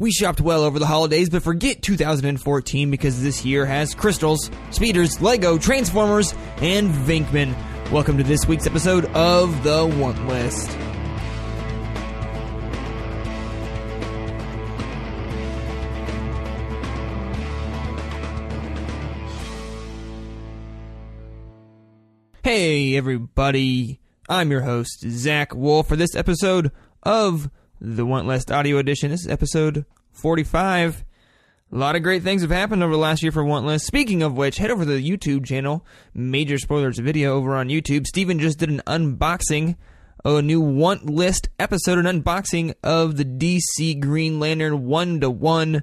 We shopped well over the holidays, but forget 2014 because this year has Crystals, Speeders, Lego, Transformers, and Venkman. Welcome to this week's episode of The Want List. Hey, everybody. I'm your host, Zach Wolf, for this episode of the Want List Audio Edition. This is episode 45. A lot of great things have happened over the last year for Want List. Speaking of which, head over to the YouTube channel, Major Spoilers video over on YouTube. Steven just did an unboxing, a new Want List episode, an unboxing of the DC Green Lantern 1 to 1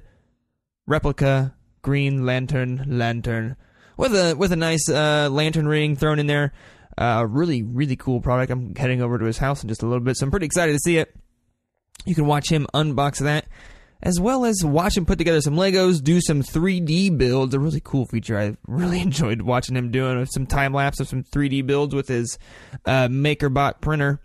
replica Green Lantern lantern with a with a nice uh, lantern ring thrown in there. Uh, really, really cool product. I'm heading over to his house in just a little bit, so I'm pretty excited to see it. You can watch him unbox that, as well as watch him put together some Legos, do some 3D builds. A really cool feature. I really enjoyed watching him doing some time lapse of some 3D builds with his uh, MakerBot printer.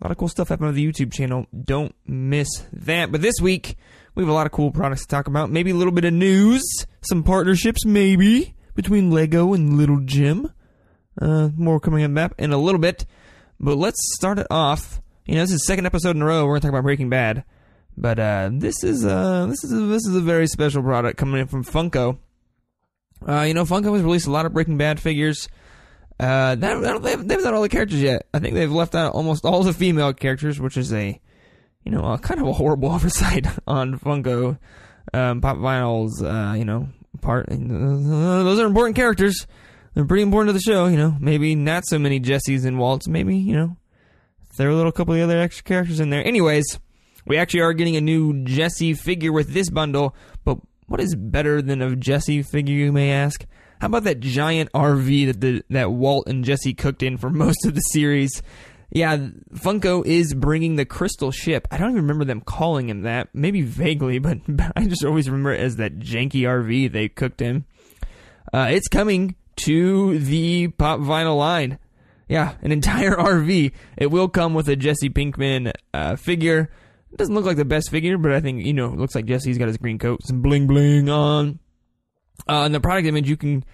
A lot of cool stuff happening on the YouTube channel. Don't miss that. But this week, we have a lot of cool products to talk about. Maybe a little bit of news, some partnerships, maybe between Lego and Little Gym. Uh, more coming on that in a little bit. But let's start it off. You know, this is the second episode in a row we're gonna talk about Breaking Bad. But uh, this is uh, this is a, this is a very special product coming in from Funko. Uh, you know, Funko has released a lot of Breaking Bad figures. Uh, they, haven't, they haven't all the characters yet. I think they've left out almost all the female characters, which is a, you know, a kind of a horrible oversight on Funko. Um, Pop Vinyl's, uh, you know, part. Uh, those are important characters. They're pretty important to the show. You know, maybe not so many Jessies and Walts. Maybe you know, there are a little couple of the other extra characters in there. Anyways, we actually are getting a new Jesse figure with this bundle. But what is better than a Jesse figure, you may ask? How about that giant RV that the that Walt and Jesse cooked in for most of the series? Yeah, Funko is bringing the crystal ship. I don't even remember them calling him that. Maybe vaguely, but I just always remember it as that janky RV they cooked in. Uh, it's coming to the Pop Vinyl line. Yeah, an entire RV. It will come with a Jesse Pinkman uh, figure. It doesn't look like the best figure, but I think, you know, it looks like Jesse's got his green coat, some bling bling on. Uh, in the product image, you can,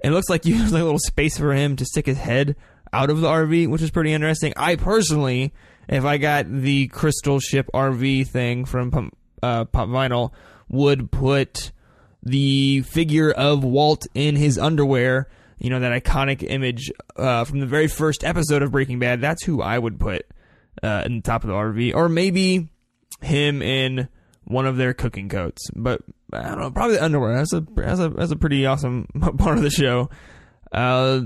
it looks like you have like a little space for him to stick his head out of the RV, which is pretty interesting. I personally, if I got the Crystal Ship RV thing from uh, Pop Vinyl, would put the figure of Walt in his underwear. You know that iconic image uh, from the very first episode of Breaking Bad. That's who I would put uh, in the top of the RV, or maybe him in one of their cooking coats. But I don't know, probably the underwear. That's a that's a that's a pretty awesome part of the show. Uh,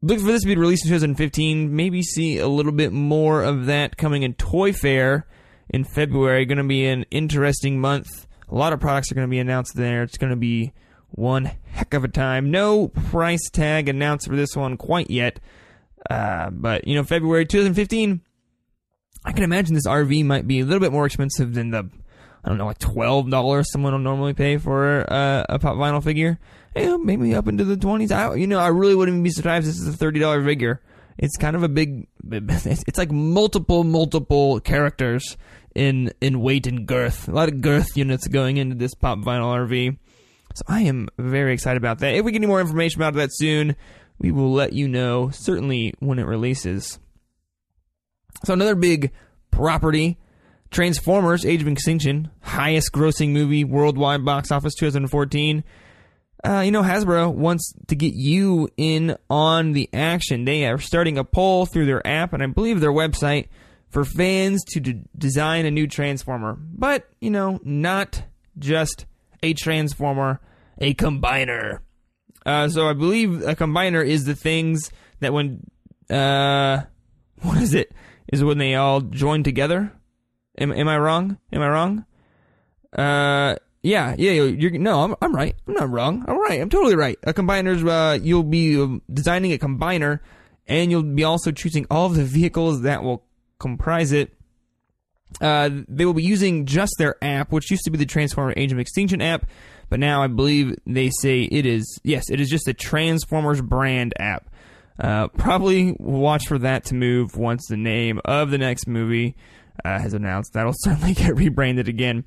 Look for this to be released in 2015. Maybe see a little bit more of that coming in Toy Fair in February. Going to be an interesting month. A lot of products are going to be announced there. It's going to be one heck of a time. No price tag announced for this one quite yet. Uh, but, you know, February 2015, I can imagine this RV might be a little bit more expensive than the, I don't know, like $12 someone will normally pay for uh, a pop vinyl figure maybe up into the twenties. I, you know, I really wouldn't be surprised. This is a thirty dollar figure. It's kind of a big. It's like multiple, multiple characters in in weight and girth. A lot of girth units going into this pop vinyl RV. So I am very excited about that. If we get any more information about that soon, we will let you know. Certainly when it releases. So another big property. Transformers: Age of Extinction, highest grossing movie worldwide box office 2014 uh, you know, Hasbro wants to get you in on the action. They are starting a poll through their app and I believe their website for fans to d- design a new Transformer. But, you know, not just a Transformer, a combiner. Uh, so I believe a combiner is the things that when, uh, what is it? Is when they all join together? Am, am I wrong? Am I wrong? Uh, yeah, yeah, you're, no, I'm, I'm right. I'm not wrong. I'm right. I'm totally right. A combiner's, uh, you'll be um, designing a combiner, and you'll be also choosing all of the vehicles that will comprise it. Uh, they will be using just their app, which used to be the Transformer Age of Extinction app, but now I believe they say it is, yes, it is just the Transformers brand app. Uh, probably watch for that to move once the name of the next movie uh, has announced that'll certainly get rebranded again.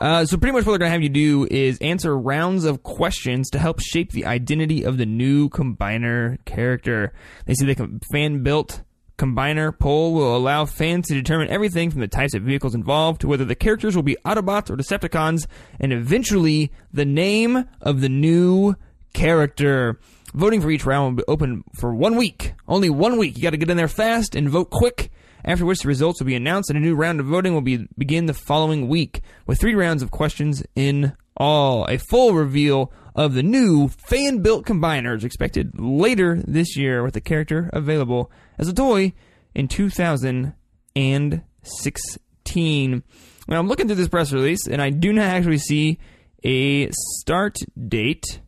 Uh, so pretty much what they're going to have you do is answer rounds of questions to help shape the identity of the new combiner character. They say they can fan built combiner poll will allow fans to determine everything from the types of vehicles involved to whether the characters will be Autobots or Decepticons, and eventually the name of the new character. Voting for each round will be open for one week. Only one week. You got to get in there fast and vote quick after which the results will be announced and a new round of voting will be, begin the following week with three rounds of questions in all. A full reveal of the new fan built combiner is expected later this year with the character available as a toy in 2016. Now, I'm looking through this press release and I do not actually see a start date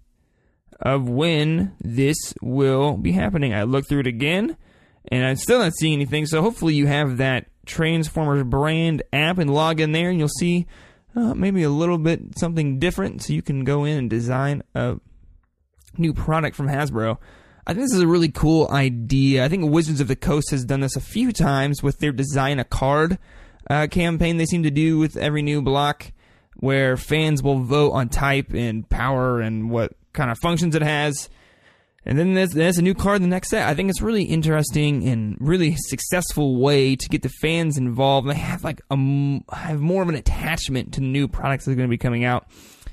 of when this will be happening. I looked through it again and I'm still not seeing anything. So hopefully you have that Transformers brand app and log in there, and you'll see uh, maybe a little bit something different, so you can go in and design a new product from Hasbro. I think this is a really cool idea. I think Wizards of the Coast has done this a few times with their design a card uh, campaign they seem to do with every new block, where fans will vote on type and power and what kind of functions it has and then there's, there's a new card in the next set. I think it's really interesting and really successful way to get the fans involved. They have like a have more of an attachment to the new products that are going to be coming out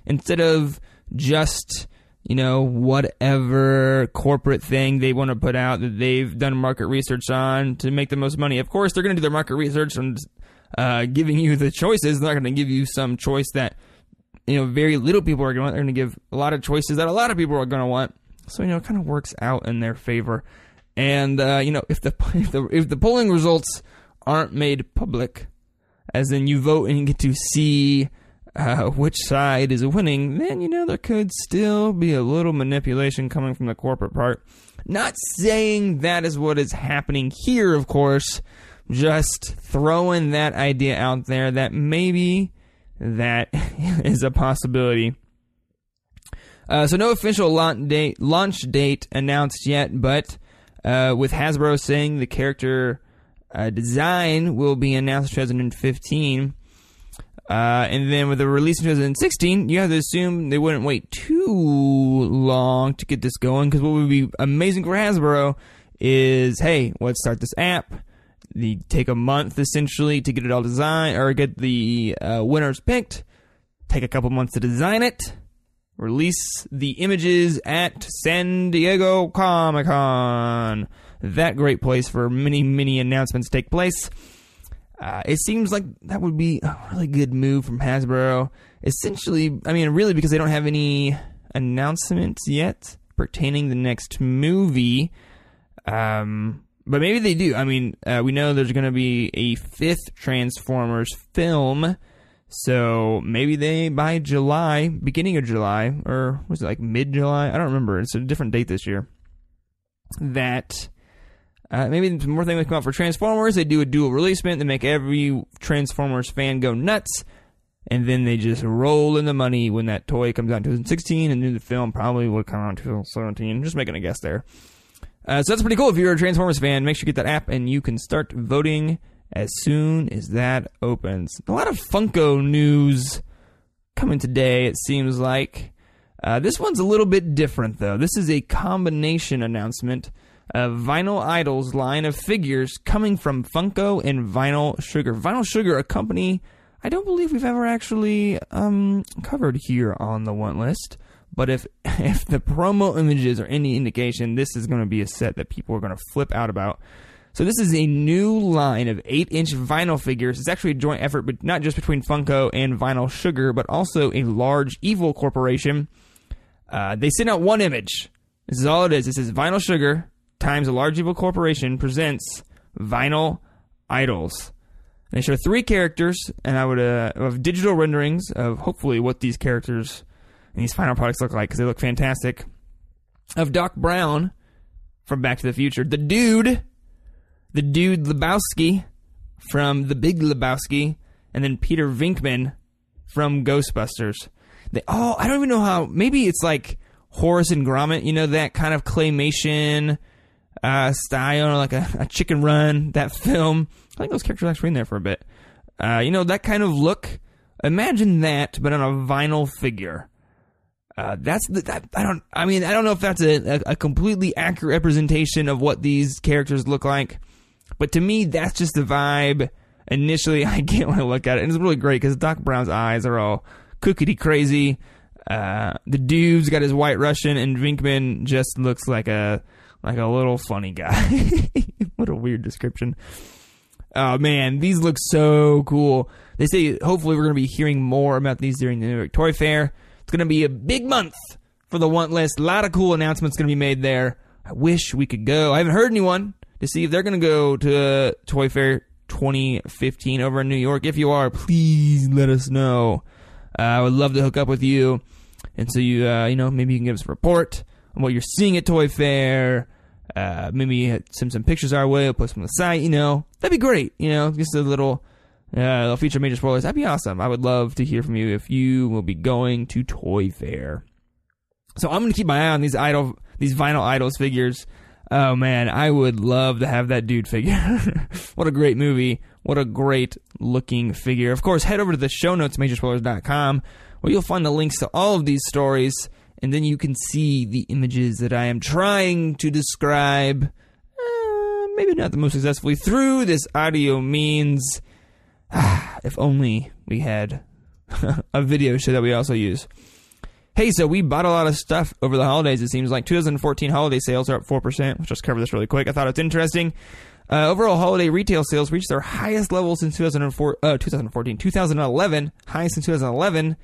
instead of just you know whatever corporate thing they want to put out that they've done market research on to make the most money. Of course, they're going to do their market research and uh, giving you the choices. They're not going to give you some choice that you know very little people are going to want. They're going to give a lot of choices that a lot of people are going to want so you know, it kind of works out in their favor. And uh, you know, if the, if the if the polling results aren't made public, as in you vote and you get to see uh, which side is winning, then you know there could still be a little manipulation coming from the corporate part. Not saying that is what is happening here, of course. Just throwing that idea out there that maybe that is a possibility. Uh, so no official launch date, launch date announced yet, but uh, with Hasbro saying the character uh, design will be announced in 2015. Uh, and then with the release in 2016, you have to assume they wouldn't wait too long to get this going. Because what would be amazing for Hasbro is, hey, let's start this app. They take a month essentially to get it all designed or get the uh, winners picked. Take a couple months to design it release the images at San Diego Comic Con. That great place for many, many announcements take place. Uh, it seems like that would be a really good move from Hasbro. Essentially, I mean, really, because they don't have any announcements yet pertaining the next movie. Um, but maybe they do. I mean, uh, we know there's going to be a fifth Transformers film so maybe they by July, beginning of July, or was it like mid July? I don't remember. It's a different date this year. That uh, maybe more things come out for Transformers. They do a dual releasement. They make every Transformers fan go nuts, and then they just roll in the money when that toy comes out in 2016, and then the film probably will come out in 2017. Just making a guess there. Uh, so that's pretty cool. If you're a Transformers fan, make sure you get that app, and you can start voting as soon as that opens. A lot of Funko news coming today, it seems like. Uh, this one's a little bit different, though. This is a combination announcement of Vinyl Idolz line of figures coming from Funko and Vinyl Sugar. Vinyl Sugar, a company I don't believe we've ever actually um, covered here on the Want List. But if if the promo images are any indication, this is going to be a set that people are going to flip out about. So this is a new line of 8-inch vinyl figures. It's actually a joint effort, but not just between Funko and Vinyl Sugar, but also a large evil corporation. Uh, they sent out one image. This is all it is. This is Vinyl Sugar times a large evil corporation presents Vinyl Idolz. And they show three characters, and I would uh, have digital renderings of hopefully what these characters and these final products look like because they look fantastic. Of Doc Brown from Back to the Future, the dude the dude Lebowski from The Big Lebowski, and then Peter Venkman from Ghostbusters. They oh, I don't even know how. Maybe it's like Wallace and Gromit. You know that kind of claymation uh, style, like a, a Chicken Run, that film. I think those characters actually in there for a bit. Uh, you know, that kind of look. Imagine that, but on a vinyl figure. Uh, that's the, that, I don't. I mean, I don't know if that's a, a, a, completely accurate representation of what these characters look like, but to me, that's just the vibe. Initially, I get when I look at it, and it's really great because Doc Brown's eyes are all cookity crazy. Uh, the dude's got his white Russian, and Venkman just looks like a like a little funny guy. what a weird description. Oh man, these look so cool. They say hopefully we're going to be hearing more about these during the New York Toy Fair. It's going to be a big month for the want list. A lot of cool announcements going to be made there. I wish we could go. I haven't heard anyone to see if they're going to go to Toy Fair 2015 over in New York. If you are, please let us know. Uh, I would love to hook up with you, and so you, uh, you know, maybe you can give us a report on what you're seeing at Toy Fair. Uh, maybe send some pictures our way. We'll post them on the site. You know, that'd be great. You know, just a little uh, feature major spoilers. That'd be awesome. I would love to hear from you if you will be going to Toy Fair. So I'm gonna keep my eye on these idol, these vinyl idolz figures. Oh man, I would love to have that dude figure. what a great movie. What a great looking figure. Of course, head over to the show notes, majorspoilers.com, where you'll find the links to all of these stories, and then you can see the images that I am trying to describe, uh, maybe not the most successfully, through this audio means. if only we had a video show that we also use. Hey, so we bought a lot of stuff over the holidays. It seems like 2014 holiday sales are up 4%. Let's just cover this really quick. I thought it's interesting. Uh, overall, holiday retail sales reached their highest level since 2004, uh, 2014, 2011, highest since 2011.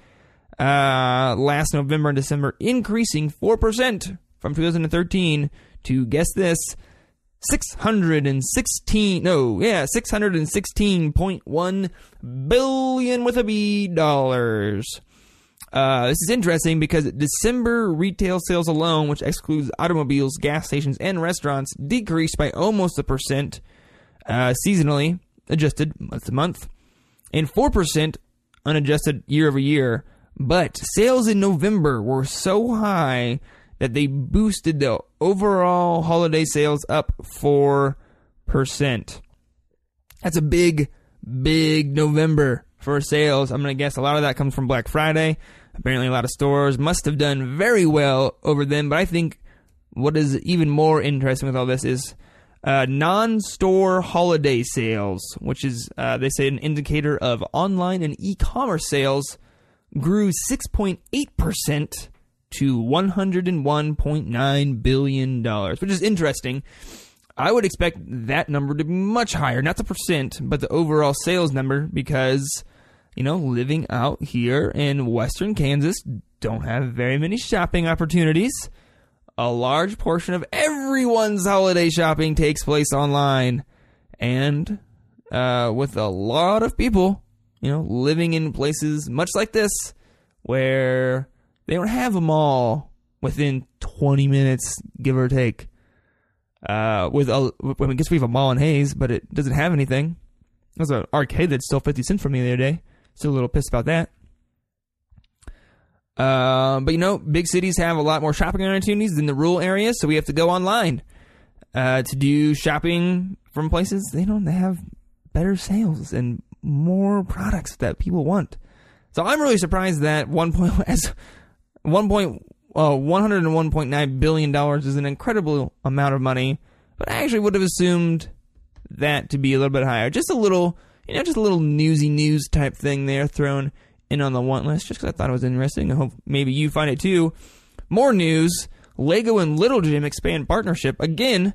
Uh, last November and December, increasing 4% from 2013 to guess this 616 no yeah 616.1 billion with a b dollars uh, this is interesting because December retail sales alone, which excludes automobiles, gas stations, and restaurants, decreased by almost a percent uh, seasonally adjusted month to month, and four percent unadjusted year over year. But sales in November were so high that they boosted the overall holiday sales up 4%. That's a big, big November for sales. I'm going to guess a lot of that comes from Black Friday. Apparently, a lot of stores must have done very well over them, but I think what is even more interesting with all this is uh, non-store holiday sales, which is uh, they say an indicator of online and e-commerce sales, grew 6.8 percent to $101.9 billion, which is interesting. I would expect that number to be much higher, not the percent, but the overall sales number, because, you know, living out here in western Kansas don't have very many shopping opportunities. A large portion of everyone's holiday shopping takes place online. And uh, with a lot of people, you know, living in places much like this, where they don't have a mall within 20 minutes, give or take. Uh, with a, I, mean, guess we have a mall in Hays, but it doesn't have anything. There's an arcade that's still 50 cents from me the other day. Still a little pissed about that. Uh, but you know, big cities have a lot more shopping opportunities than the rural areas, so we have to go online uh, to do shopping from places they don't have better sales and more products that people want. So I'm really surprised that one point as one point uh, one hundred and one point nine billion dollars is an incredible amount of money, but I actually would have assumed that to be a little bit higher. Just a little, you know, just a little newsy news type thing there thrown in on the want list, just because I thought it was interesting. I hope maybe you find it too. More news: Lego and Little Gym expand partnership again.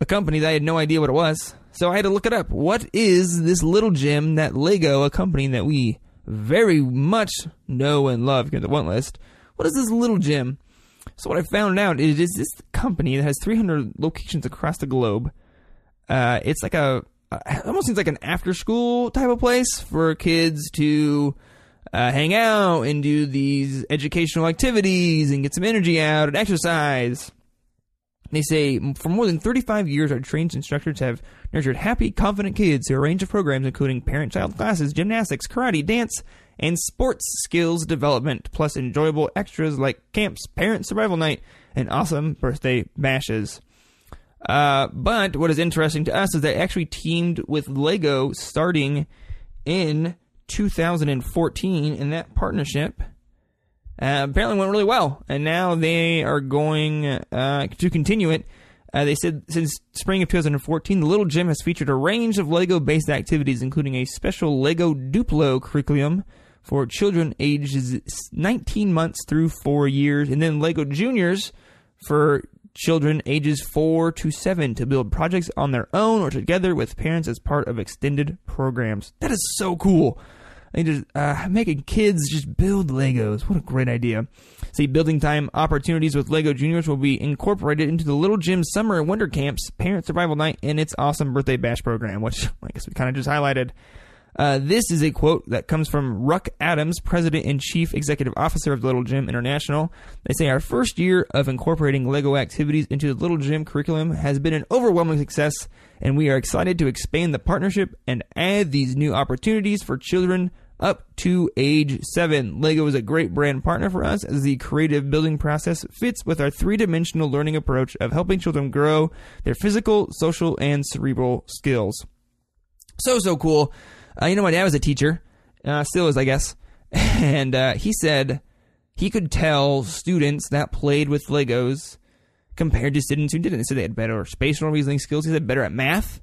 A company that I had no idea what it was, so I had to look it up. What is this Little Gym that Lego, a company that we very much know and love here the want list. What is this little gym? So what I found out is this company that has 300 locations across the globe. Uh, it's like a almost seems like an after school type of place for kids to uh, hang out and do these educational activities and get some energy out and exercise. They say for more than 35 years, our trained instructors have nurtured happy, confident kids through a range of programs including parent child classes, gymnastics, karate, dance, and sports skills development, plus enjoyable extras like camps, parent survival night, and awesome birthday bashes. Uh, but what is interesting to us is they actually teamed with Lego starting in 2014, and that partnership uh, apparently went really well. And now they are going uh, to continue it. Uh, they said since spring of 2014, the Little Gym has featured a range of Lego based activities, including a special Lego Duplo curriculum for children ages 19 months through four years, and then Lego Juniors for children ages 4 to 7 to build projects on their own or together with parents as part of extended programs. That is so cool. They just uh, making kids just build Legos. What a great idea! See, building time opportunities with Lego Juniors will be incorporated into the Little Gym Summer and Winter Camps, Parent Survival Night, and its awesome Birthday Bash program, which I guess we kind of just highlighted. Uh, this is a quote that comes from Rock Adams, President and Chief Executive Officer of Little Gym International. They say our first year of incorporating Lego activities into the Little Gym curriculum has been an overwhelming success, and we are excited to expand the partnership and add these new opportunities for children up to age seven. Lego is a great brand partner for us as the creative building process fits with our three dimensional learning approach of helping children grow their physical, social, and cerebral skills. So, so cool. Uh, you know, my dad was a teacher, uh, still is, I guess. And uh, he said he could tell students that played with Legos compared to students who didn't. They said they had better spatial reasoning skills. He said better at math.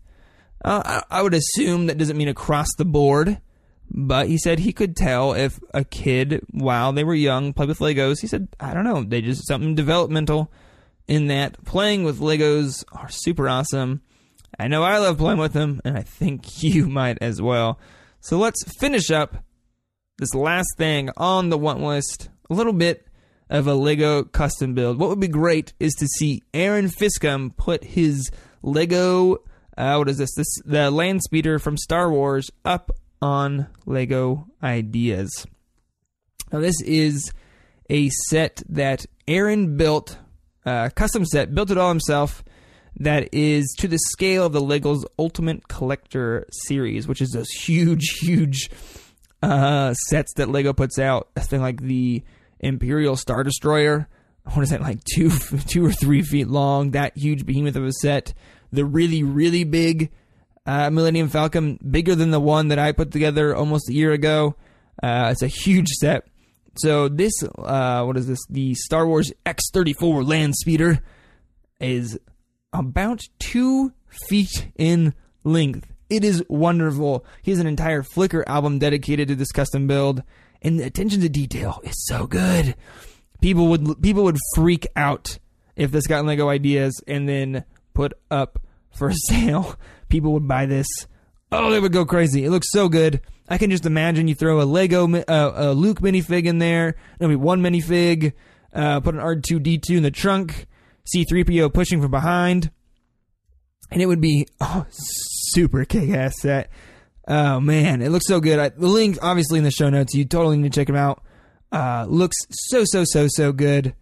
Uh, I, I would assume that doesn't mean across the board, but he said he could tell if a kid, while they were young, played with Legos. He said, I don't know, they just something developmental in that playing with Legos are super awesome I know I love playing with them, and I think you might as well. So let's finish up this last thing on the want list. A little bit of a Lego custom build. What would be great is to see Aaron Fiskum put his Lego, uh, what is this? This the land speeder from Star Wars up on Lego Ideas. Now this is a set that Aaron built, uh, custom set, built it all himself that is to the scale of the Legos Ultimate Collector series, which is those huge, huge uh, sets that Lego puts out. A thing like the Imperial Star Destroyer. What is that like two, two or three feet long. That huge behemoth of a set. The really, really big uh, Millennium Falcon, bigger than the one that I put together almost a year ago. Uh, it's a huge set. So this, uh, what is this? The Star Wars X34 Land Speeder is about two feet in length. It is wonderful. He has an entire Flickr album dedicated to this custom build, and the attention to detail is so good. People would people would freak out if this got Lego ideas and then put up for sale. People would buy this. Oh, they would go crazy. It looks so good. I can just imagine you throw a Lego uh, a Luke minifig in there. Maybe one minifig. Uh, put an R2D2 in the trunk C3PO pushing from behind. And it would be oh, super kick ass set. Oh man, it looks so good. I, the link obviously in the show notes. You totally need to check them out. Uh, looks so so so so good.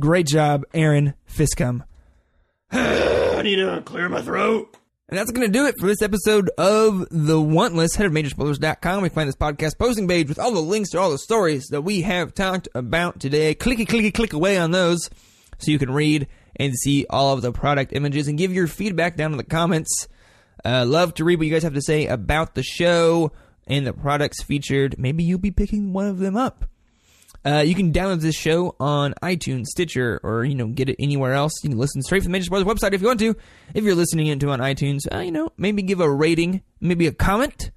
Great job, Aaron Fiskum. I need to clear my throat. And that's going to do it for this episode of The Want List. Head of MajorSpoilers.com. We find this podcast posting page with all the links to all the stories that we have talked about today. Clicky, clicky, click away on those so you can read and see all of the product images and give your feedback down in the comments. Uh, love to read what you guys have to say about the show and the products featured. Maybe you'll be picking one of them up. Uh, you can download this show on iTunes, Stitcher, or you know get it anywhere else. You can listen straight from the Major Spoilers website if you want to. If you're listening into on iTunes, uh, you know maybe give a rating, maybe a comment.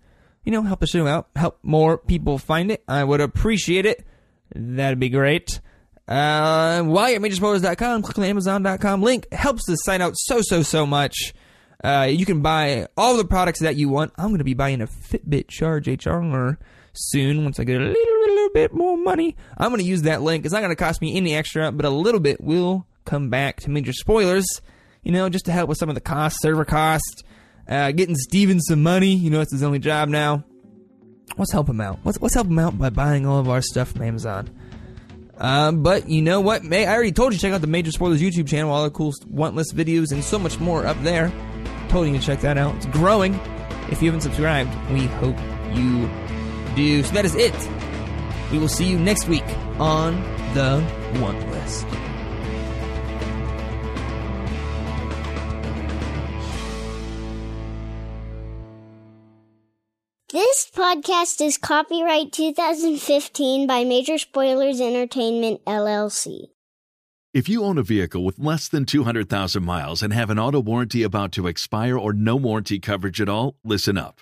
You know, help the show out, help more people find it. I would appreciate it. That'd be great. Uh, you're at majorspoilers.com, click on the amazon.com link. Helps the site out so, so, so much. Uh, you can buy all the products that you want. I'm going to be buying a Fitbit Charge HR soon once I get a little, little bit more money. I'm going to use that link. It's not going to cost me any extra, but a little bit will come back to Major Spoilers, you know, just to help with some of the costs, server costs, uh, getting Steven some money. You know, it's his only job now. Let's help him out. Let's, let's help him out by buying all of our stuff from Amazon. Um, but you know what? May I already told you check out the Major Spoilers YouTube channel, all the cool want list videos and so much more up there. Totally need to check that out. It's growing. If you haven't subscribed, we hope you do. So that is it. We will see you next week on the Want List. Podcast is copyright 2015 by Major Spoilers Entertainment, LLC. If you own a vehicle with less than 200,000 miles and have an auto warranty about to expire or no warranty coverage at all, listen up.